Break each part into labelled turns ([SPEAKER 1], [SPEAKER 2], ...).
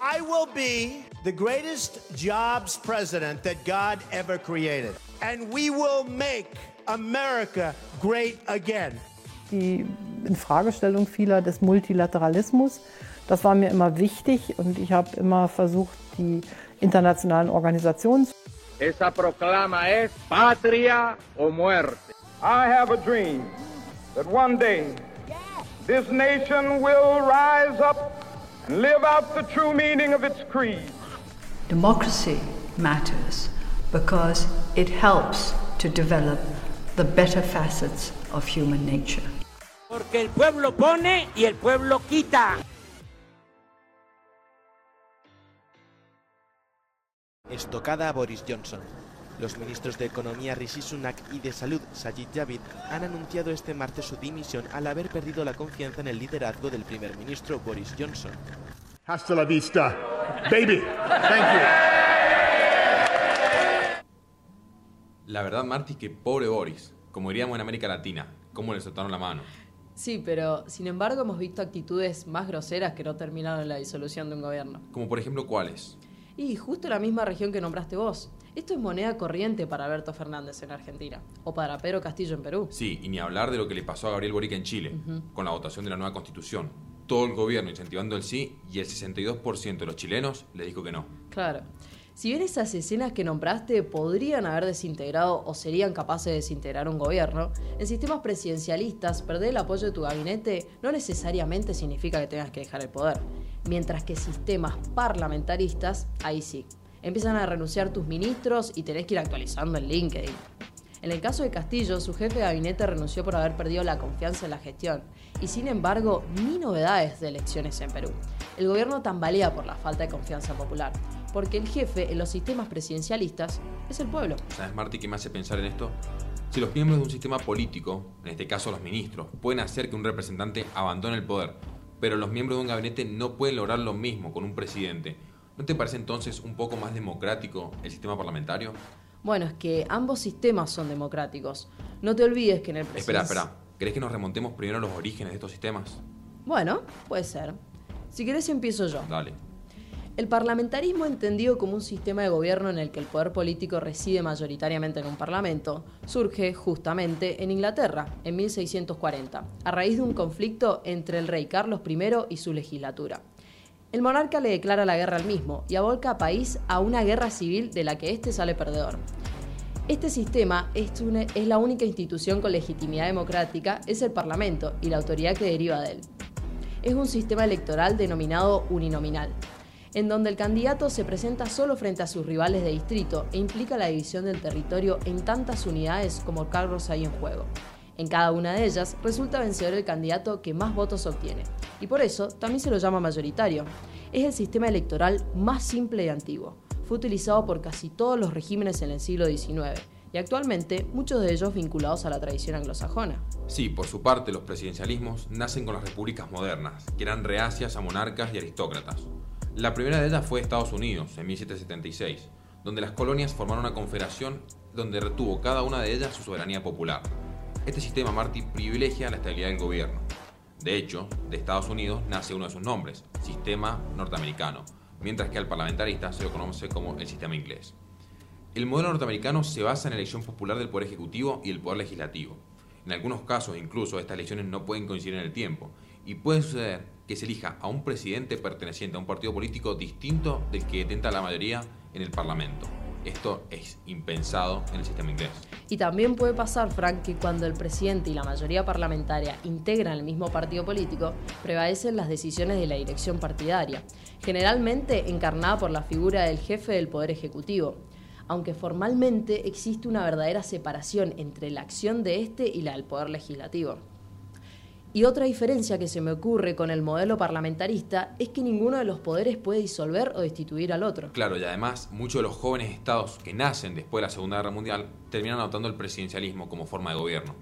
[SPEAKER 1] I will be the greatest jobs president that God ever created. And we will make America great again.
[SPEAKER 2] Die Infragestellung vieler des Multilateralismus, das war mir immer wichtig und ich habe immer versucht, die internationalen Organisationen.
[SPEAKER 3] Esa proclama es patria o muerte.
[SPEAKER 4] I have a dream that one day this nation will rise up live out the true meaning of its creed.
[SPEAKER 5] Democracy matters because it helps to develop the better facets of human nature.
[SPEAKER 6] Porque el pueblo pone y el pueblo quita.
[SPEAKER 7] Estocada a Boris Johnson. Los ministros de Economía Rishi Sunak y de Salud Sajid Javid han anunciado este martes su dimisión al haber perdido la confianza en el liderazgo del primer ministro Boris Johnson.
[SPEAKER 8] Hasta la vista, baby. Thank you.
[SPEAKER 9] La verdad, Marty, que pobre Boris. Como diríamos en América Latina, cómo le soltaron la mano.
[SPEAKER 10] Sí, pero sin embargo hemos visto actitudes más groseras que no terminaron en la disolución de un gobierno.
[SPEAKER 9] Como por ejemplo, ¿cuáles?
[SPEAKER 10] Y justo la misma región que nombraste vos. Esto es moneda corriente para Alberto Fernández en Argentina o para Pedro Castillo en Perú.
[SPEAKER 9] Sí, y ni hablar de lo que le pasó a Gabriel Boric en Chile, con la votación de la nueva constitución. Todo el gobierno incentivando el sí y el 62% de los chilenos le dijo que no.
[SPEAKER 10] Claro. Si bien esas escenas que nombraste podrían haber desintegrado o serían capaces de desintegrar un gobierno, en sistemas presidencialistas perder el apoyo de tu gabinete no necesariamente significa que tengas que dejar el poder, mientras que sistemas parlamentaristas, ahí sí, empiezan a renunciar tus ministros y tenés que ir actualizando el LinkedIn. En el caso de Castillo, su jefe de gabinete renunció por haber perdido la confianza en la gestión, y sin embargo, ni novedades de elecciones en Perú. El gobierno tambalea por la falta de confianza popular, porque el jefe en los sistemas presidencialistas es el pueblo.
[SPEAKER 9] ¿Sabes, Marty, qué me hace pensar en esto? Si los miembros de un sistema político, en este caso los ministros, pueden hacer que un representante abandone el poder, pero los miembros de un gabinete no pueden lograr lo mismo con un presidente, ¿no te parece entonces un poco más democrático el sistema parlamentario?
[SPEAKER 10] Bueno, es que ambos sistemas son democráticos. No te olvides que en el
[SPEAKER 9] Espera, espera. ¿Crees que nos remontemos primero a los orígenes de estos sistemas?
[SPEAKER 10] Bueno, puede ser. Si querés empiezo yo.
[SPEAKER 9] Dale.
[SPEAKER 10] El parlamentarismo entendido como un sistema de gobierno en el que el poder político reside mayoritariamente en un parlamento, surge justamente en Inglaterra, en 1640, a raíz de un conflicto entre el rey Carlos I y su legislatura. El monarca le declara la guerra al mismo y abolca a país a una guerra civil de la que éste sale perdedor. Este sistema es, es la única institución con legitimidad democrática, es el Parlamento y la autoridad que deriva de él. Es un sistema electoral denominado uninominal, en donde el candidato se presenta solo frente a sus rivales de distrito e implica la división del territorio en tantas unidades como cargos hay en juego. En cada una de ellas resulta vencedor el candidato que más votos obtiene, y por eso también se lo llama mayoritario. Es el sistema electoral más simple y antiguo. Fue utilizado por casi todos los regímenes en el siglo XIX, y actualmente muchos de ellos vinculados a la tradición anglosajona.
[SPEAKER 9] Sí, por su parte, los presidencialismos nacen con las repúblicas modernas, que eran reacias a monarcas y aristócratas. La primera de ellas fue Estados Unidos, en 1776, donde las colonias formaron una confederación donde retuvo cada una de ellas su soberanía popular. Este sistema Marty privilegia la estabilidad del gobierno. De hecho, de Estados Unidos nace uno de sus nombres, Sistema Norteamericano, mientras que al parlamentarista se lo conoce como el sistema inglés. El modelo norteamericano se basa en la elección popular del Poder Ejecutivo y el Poder Legislativo. En algunos casos, incluso, estas elecciones no pueden coincidir en el tiempo, y puede suceder que se elija a un presidente perteneciente a un partido político distinto del que detenta la mayoría en el Parlamento. Esto es impensado en el sistema inglés.
[SPEAKER 10] Y también puede pasar, Frank, que cuando el presidente y la mayoría parlamentaria integran el mismo partido político, prevalecen las decisiones de la dirección partidaria, generalmente encarnada por la figura del jefe del Poder Ejecutivo, aunque formalmente existe una verdadera separación entre la acción de este y la del Poder Legislativo. Y otra diferencia que se me ocurre con el modelo parlamentarista es que ninguno de los poderes puede disolver o destituir al otro.
[SPEAKER 9] Claro, y además muchos de los jóvenes estados que nacen después de la Segunda Guerra Mundial terminan adoptando el presidencialismo como forma de gobierno.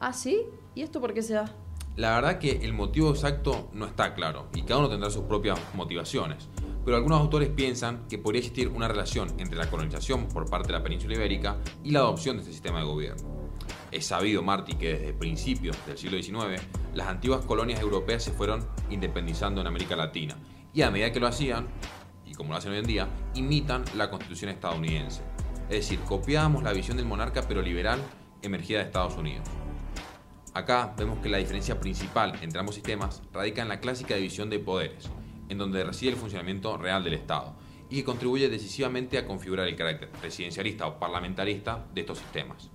[SPEAKER 10] ¿Ah, sí? ¿Y esto por qué se da?
[SPEAKER 9] La verdad que el motivo exacto no está claro y cada uno tendrá sus propias motivaciones. Pero algunos autores piensan que podría existir una relación entre la colonización por parte de la península ibérica y la adopción de este sistema de gobierno. Es sabido, Marty, que desde principios del siglo XIX las antiguas colonias europeas se fueron independizando en América Latina y a medida que lo hacían, y como lo hacen hoy en día, imitan la constitución estadounidense. Es decir, copiamos la visión del monarca pero liberal emergida de Estados Unidos. Acá vemos que la diferencia principal entre ambos sistemas radica en la clásica división de poderes, en donde reside el funcionamiento real del Estado, y que contribuye decisivamente a configurar el carácter presidencialista o parlamentarista de estos sistemas.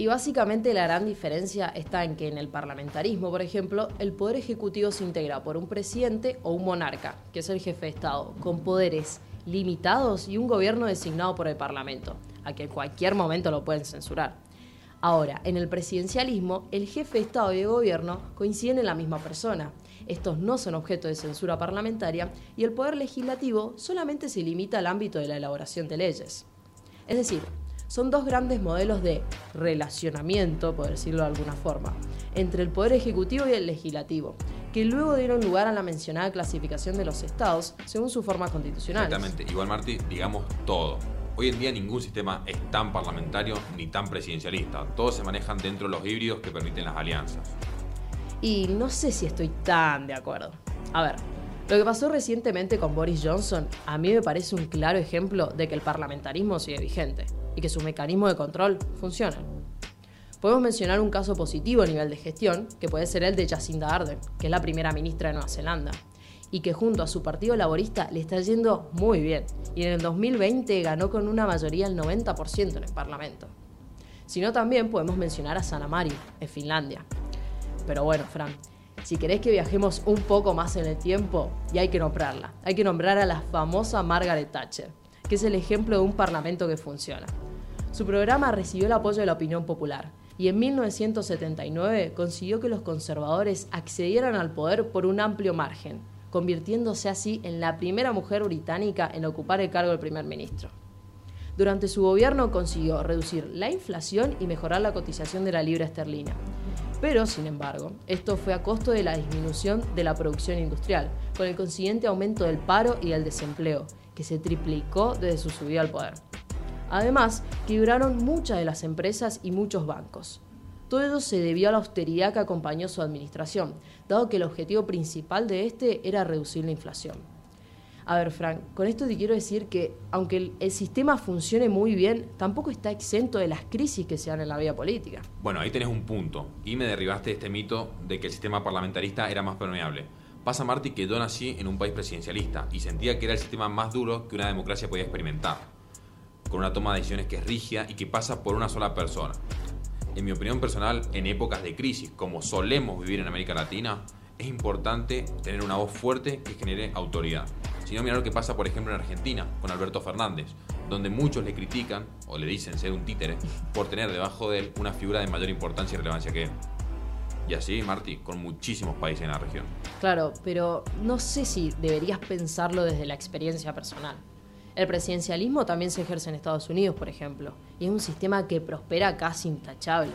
[SPEAKER 10] Y básicamente la gran diferencia está en que en el parlamentarismo, por ejemplo, el poder ejecutivo se integra por un presidente o un monarca, que es el jefe de Estado, con poderes limitados y un gobierno designado por el Parlamento, a que en cualquier momento lo pueden censurar. Ahora, en el presidencialismo, el jefe de Estado y de gobierno coinciden en la misma persona. Estos no son objeto de censura parlamentaria y el poder legislativo solamente se limita al ámbito de la elaboración de leyes. Es decir, son dos grandes modelos de relacionamiento, por decirlo de alguna forma, entre el Poder Ejecutivo y el Legislativo, que luego dieron lugar a la mencionada clasificación de los estados según su forma constitucional.
[SPEAKER 9] Exactamente, igual Martí, digamos todo. Hoy en día ningún sistema es tan parlamentario ni tan presidencialista. Todos se manejan dentro de los híbridos que permiten las alianzas.
[SPEAKER 10] Y no sé si estoy tan de acuerdo. A ver, lo que pasó recientemente con Boris Johnson a mí me parece un claro ejemplo de que el parlamentarismo sigue vigente y que sus mecanismos de control funcionan. Podemos mencionar un caso positivo a nivel de gestión, que puede ser el de Jacinda Ardern, que es la primera ministra de Nueva Zelanda, y que junto a su partido laborista le está yendo muy bien, y en el 2020 ganó con una mayoría del 90% en el Parlamento. Sino también podemos mencionar a Sanna Marin, en Finlandia. Pero bueno, Fran, si querés que viajemos un poco más en el tiempo, y hay que nombrarla, hay que nombrar a la famosa Margaret Thatcher, que es el ejemplo de un parlamento que funciona. Su programa recibió el apoyo de la opinión popular y en 1979 consiguió que los conservadores accedieran al poder por un amplio margen, convirtiéndose así en la primera mujer británica en ocupar el cargo del primer ministro. Durante su gobierno consiguió reducir la inflación y mejorar la cotización de la libra esterlina. Pero, sin embargo, esto fue a costo de la disminución de la producción industrial, con el consiguiente aumento del paro y del desempleo, que se triplicó desde su subida al poder. Además, quebraron muchas de las empresas y muchos bancos. Todo ello se debió a la austeridad que acompañó su administración, dado que el objetivo principal de este era reducir la inflación. A ver, Frank, con esto te quiero decir que, aunque el, sistema funcione muy bien, tampoco está exento de las crisis que se dan en la vida política.
[SPEAKER 9] Bueno, ahí tenés un punto. Y me derribaste este mito de que el sistema parlamentarista era más permeable. Pasa, Marty, que yo nací en un país presidencialista y sentía que era el sistema más duro que una democracia podía experimentar con una toma de decisiones que es rígida y que pasa por una sola persona. En mi opinión personal, en épocas de crisis, como solemos vivir en América Latina, es importante tener una voz fuerte que genere autoridad. Si no, mirar lo que pasa, por ejemplo, en Argentina, con Alberto Fernández, donde muchos le critican o le dicen ser un títere por tener debajo de él una figura de mayor importancia y relevancia que él. Y así, Marty, con muchísimos países en la región.
[SPEAKER 10] Claro, pero no sé si deberías pensarlo desde la experiencia personal. El presidencialismo también se ejerce en Estados Unidos, por ejemplo, y es un sistema que prospera casi intachable.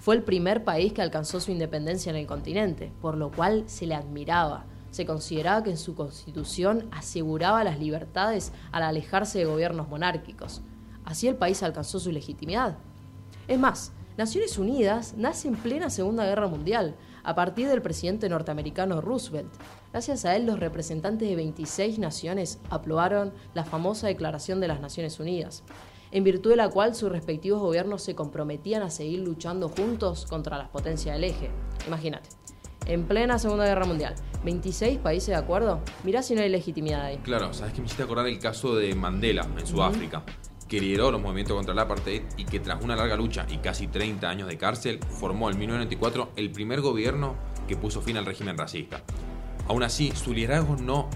[SPEAKER 10] Fue el primer país que alcanzó su independencia en el continente, por lo cual se le admiraba. Se consideraba que en su constitución aseguraba las libertades al alejarse de gobiernos monárquicos. Así el país alcanzó su legitimidad. Es más, Naciones Unidas nace en plena Segunda Guerra Mundial, a partir del presidente norteamericano Roosevelt. Gracias a él, los representantes de 26 naciones aprobaron la famosa Declaración de las Naciones Unidas, en virtud de la cual sus respectivos gobiernos se comprometían a seguir luchando juntos contra las potencias del eje. Imagínate, en plena Segunda Guerra Mundial, 26 países de acuerdo, mirá si no hay legitimidad ahí.
[SPEAKER 9] Claro, sabes que me hiciste acordar el caso de Mandela en Sudáfrica que lideró los movimientos contra el apartheid y que tras una larga lucha y casi 30 años de cárcel, formó en 1994 el primer gobierno que puso fin al régimen racista. Aún así, su liderazgo no,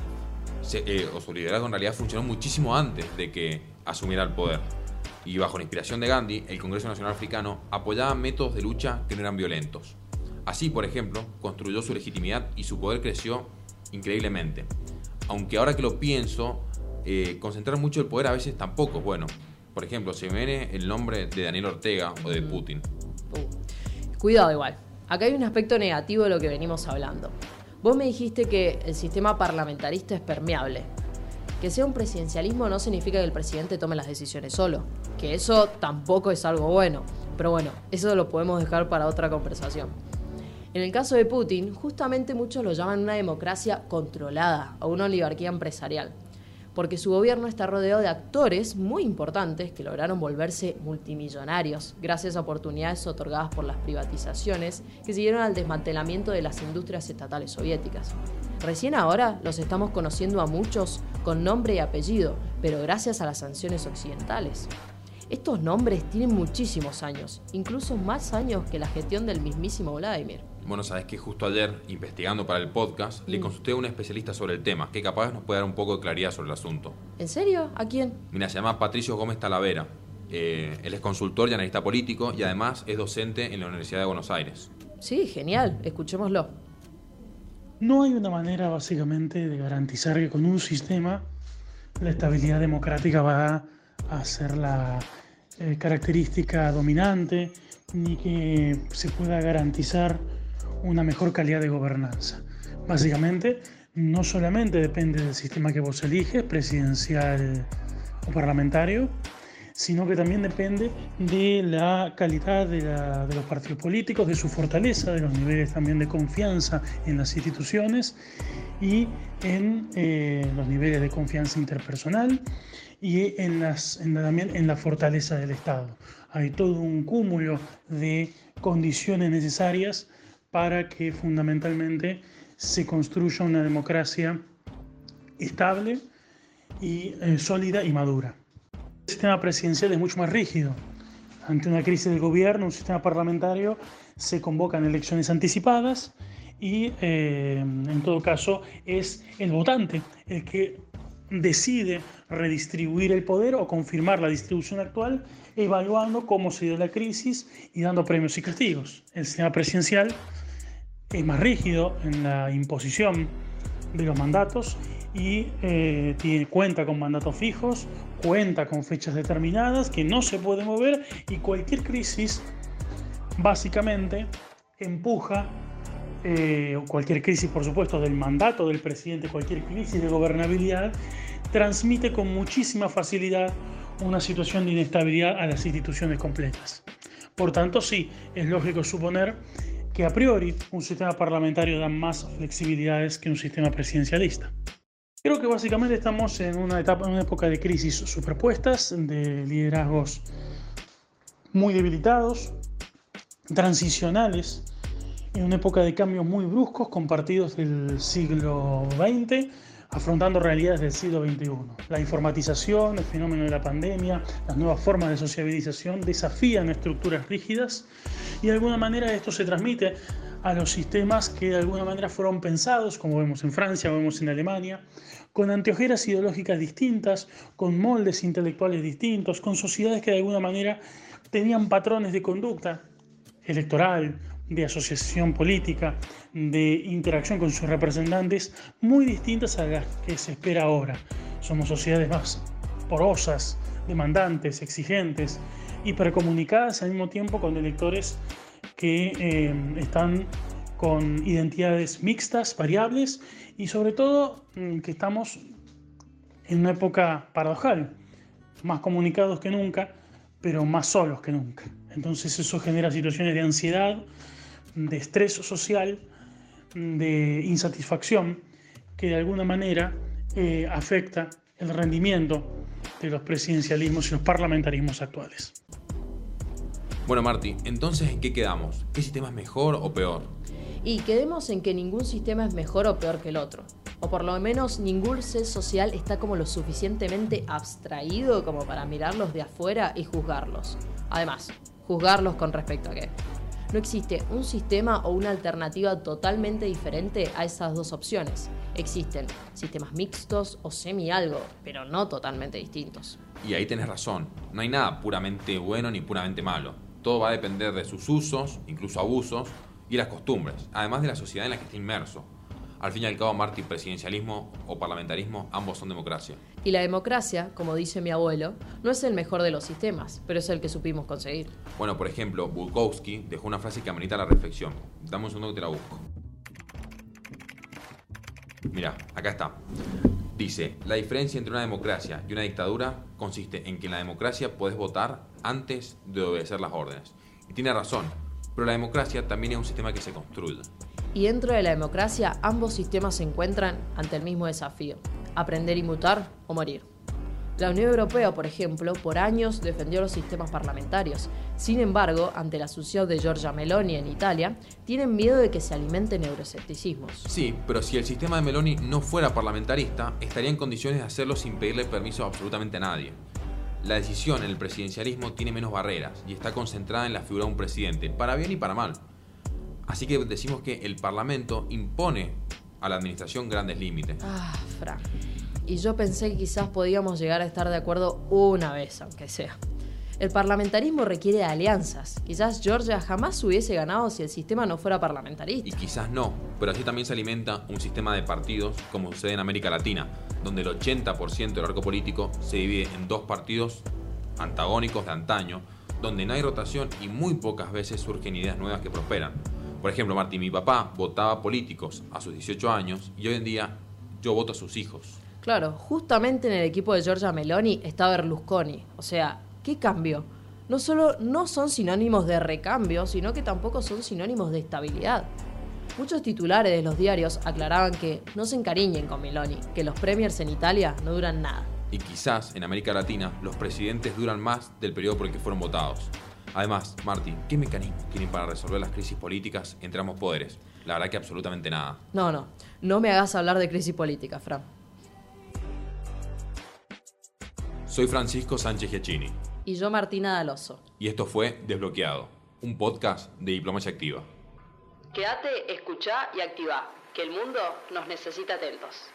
[SPEAKER 9] eh, o su liderazgo en realidad funcionó muchísimo antes de que asumiera el poder. Y bajo la inspiración de Gandhi, el Congreso Nacional Africano apoyaba métodos de lucha que no eran violentos. Así, por ejemplo, construyó su legitimidad y su poder creció increíblemente. Aunque ahora que lo pienso, eh, concentrar mucho el poder a veces tampoco bueno. Por ejemplo, se me viene el nombre de Daniel Ortega o de Putin.
[SPEAKER 10] Uh, cuidado igual. Acá hay un aspecto negativo de lo que venimos hablando. Vos me dijiste que el sistema parlamentarista es permeable. Que sea un presidencialismo no significa que el presidente tome las decisiones solo. Que eso tampoco es algo bueno. Pero bueno, eso lo podemos dejar para otra conversación. En el caso de Putin, justamente muchos lo llaman una democracia controlada o una oligarquía empresarial porque su gobierno está rodeado de actores muy importantes que lograron volverse multimillonarios gracias a oportunidades otorgadas por las privatizaciones que siguieron al desmantelamiento de las industrias estatales soviéticas. Recién ahora los estamos conociendo a muchos con nombre y apellido, pero gracias a las sanciones occidentales. Estos nombres tienen muchísimos años, incluso más años que la gestión del mismísimo Vladimir.
[SPEAKER 9] Bueno, sabes que justo ayer, investigando para el podcast, le consulté a un especialista sobre el tema, que capaz nos puede dar un poco de claridad sobre el asunto.
[SPEAKER 10] ¿En serio? ¿A quién?
[SPEAKER 9] Mira, se llama Patricio Gómez Talavera. Eh, él es consultor y analista político y además es docente en la Universidad de Buenos Aires.
[SPEAKER 10] Sí, genial. Escuchémoslo.
[SPEAKER 11] No hay una manera básicamente de garantizar que con un sistema la estabilidad democrática va a ser la eh, característica dominante ni que se pueda garantizar una mejor calidad de gobernanza. Básicamente, no solamente depende del sistema que vos eliges, presidencial o parlamentario, sino que también depende de la calidad de, los partidos políticos, de su fortaleza, de los niveles también de confianza en las instituciones y en eh, los niveles de confianza interpersonal y también en la fortaleza del Estado. Hay todo un cúmulo de condiciones necesarias para que fundamentalmente se construya una democracia estable y eh, sólida y madura. El sistema presidencial es mucho más rígido. Ante una crisis del gobierno, un sistema parlamentario, se convocan elecciones anticipadas y eh, en todo caso es el votante el que decide redistribuir el poder o confirmar la distribución actual, evaluando cómo se dio la crisis y dando premios y castigos. El sistema presidencial es más rígido en la imposición de los mandatos y eh, tiene, cuenta con mandatos fijos, cuenta con fechas determinadas que no se puede mover y cualquier crisis básicamente empuja, eh, cualquier crisis por supuesto del mandato del presidente, cualquier crisis de gobernabilidad, transmite con muchísima facilidad una situación de inestabilidad a las instituciones completas. Por tanto, sí, es lógico suponer que a priori un sistema parlamentario da más flexibilidades que un sistema presidencialista. Creo que básicamente estamos en una etapa, una época de crisis superpuestas, de liderazgos muy debilitados, transicionales, en una época de cambios muy bruscos con partidos del siglo XX afrontando realidades del siglo XXI. La informatización, el fenómeno de la pandemia, las nuevas formas de sociabilización desafían estructuras rígidas y de alguna manera esto se transmite a los sistemas que de alguna manera fueron pensados, como vemos en Francia, vemos en Alemania, con anteojeras ideológicas distintas, con moldes intelectuales distintos, con sociedades que de alguna manera tenían patrones de conducta electoral, de asociación política, de interacción con sus representantes, muy distintas a las que se espera ahora. Somos sociedades más porosas, demandantes, exigentes, hipercomunicadas al mismo tiempo con electores que eh, están con identidades mixtas, variables y sobre todo mm, que estamos en una época paradojal, más comunicados que nunca, pero más solos que nunca. Entonces eso genera situaciones de ansiedad, de estrés social, de insatisfacción, que de alguna manera eh, afecta el rendimiento de los presidencialismos y los parlamentarismos actuales.
[SPEAKER 9] Bueno, Marti, entonces ¿en qué quedamos? ¿Qué sistema es mejor o peor?
[SPEAKER 10] Y quedemos en que ningún sistema es mejor o peor que el otro. O por lo menos ningún ser social está como lo suficientemente abstraído como para mirarlos de afuera y juzgarlos. Además, juzgarlos con respecto a qué. No existe un sistema o una alternativa totalmente diferente a esas dos opciones. Existen sistemas mixtos o semi-algo, pero no totalmente distintos.
[SPEAKER 9] Y ahí tenés razón, no hay nada puramente bueno ni puramente malo. Todo va a depender de sus usos, incluso abusos, y las costumbres, además de la sociedad en la que está inmerso. Al fin y al cabo, Martín, presidencialismo o parlamentarismo, ambos son democracia.
[SPEAKER 10] Y la democracia, como dice mi abuelo, no es el mejor de los sistemas, pero es el que supimos conseguir.
[SPEAKER 9] Bueno, por ejemplo, Bukowski dejó una frase que amerita la reflexión. Dame un segundo que te la busco. Mira, acá está. Dice, la diferencia entre una democracia y una dictadura consiste en que en la democracia puedes votar antes de obedecer las órdenes. Y tiene razón, pero la democracia también es un sistema que se construye
[SPEAKER 10] y dentro de la democracia ambos sistemas se encuentran ante el mismo desafío, aprender y mutar o morir. La Unión Europea, por ejemplo, por años defendió los sistemas parlamentarios. Sin embargo, ante la asunción de Giorgia Meloni en Italia, tienen miedo de que se alimenten euroescepticismos.
[SPEAKER 9] Sí, pero si el sistema de Meloni no fuera parlamentarista, estaría en condiciones de hacerlo sin pedirle permiso a absolutamente nadie. La decisión en el presidencialismo tiene menos barreras y está concentrada en la figura de un presidente, para bien y para mal. Así que decimos que el Parlamento impone a la administración grandes límites.
[SPEAKER 10] Ah, Fran. Y yo pensé que quizás podíamos llegar a estar de acuerdo una vez, aunque sea. El parlamentarismo requiere alianzas. Quizás Georgia jamás hubiese ganado si el sistema no fuera parlamentarista.
[SPEAKER 9] Y quizás no, pero así también se alimenta un sistema de partidos como sucede en América Latina, donde el 80% del arco político se divide en dos partidos antagónicos de antaño, donde no hay rotación y muy pocas veces surgen ideas nuevas que prosperan. Por ejemplo, Martín, mi papá votaba políticos a sus 18 años y hoy en día yo voto a sus hijos.
[SPEAKER 10] Claro, justamente en el equipo de Giorgia Meloni está Berlusconi. O sea, ¿qué cambio? No solo no son sinónimos de recambio, sino que tampoco son sinónimos de estabilidad. Muchos titulares de los diarios aclaraban que no se encariñen con Meloni, que los premiers en Italia no duran nada.
[SPEAKER 9] Y quizás en América Latina los presidentes duran más del periodo por el que fueron votados. Además, Martín, ¿qué mecanismos tienen para resolver las crisis políticas entre ambos poderes? La verdad que absolutamente nada.
[SPEAKER 10] No, no, no me hagas hablar de crisis política, Fran.
[SPEAKER 9] Soy Francisco Sánchez Giacchini.
[SPEAKER 10] Y yo Martina D'Aloso.
[SPEAKER 9] Y esto fue Desbloqueado, un podcast de Diplomacia Activa.
[SPEAKER 10] Quédate, escucha y activa, que el mundo nos necesita atentos.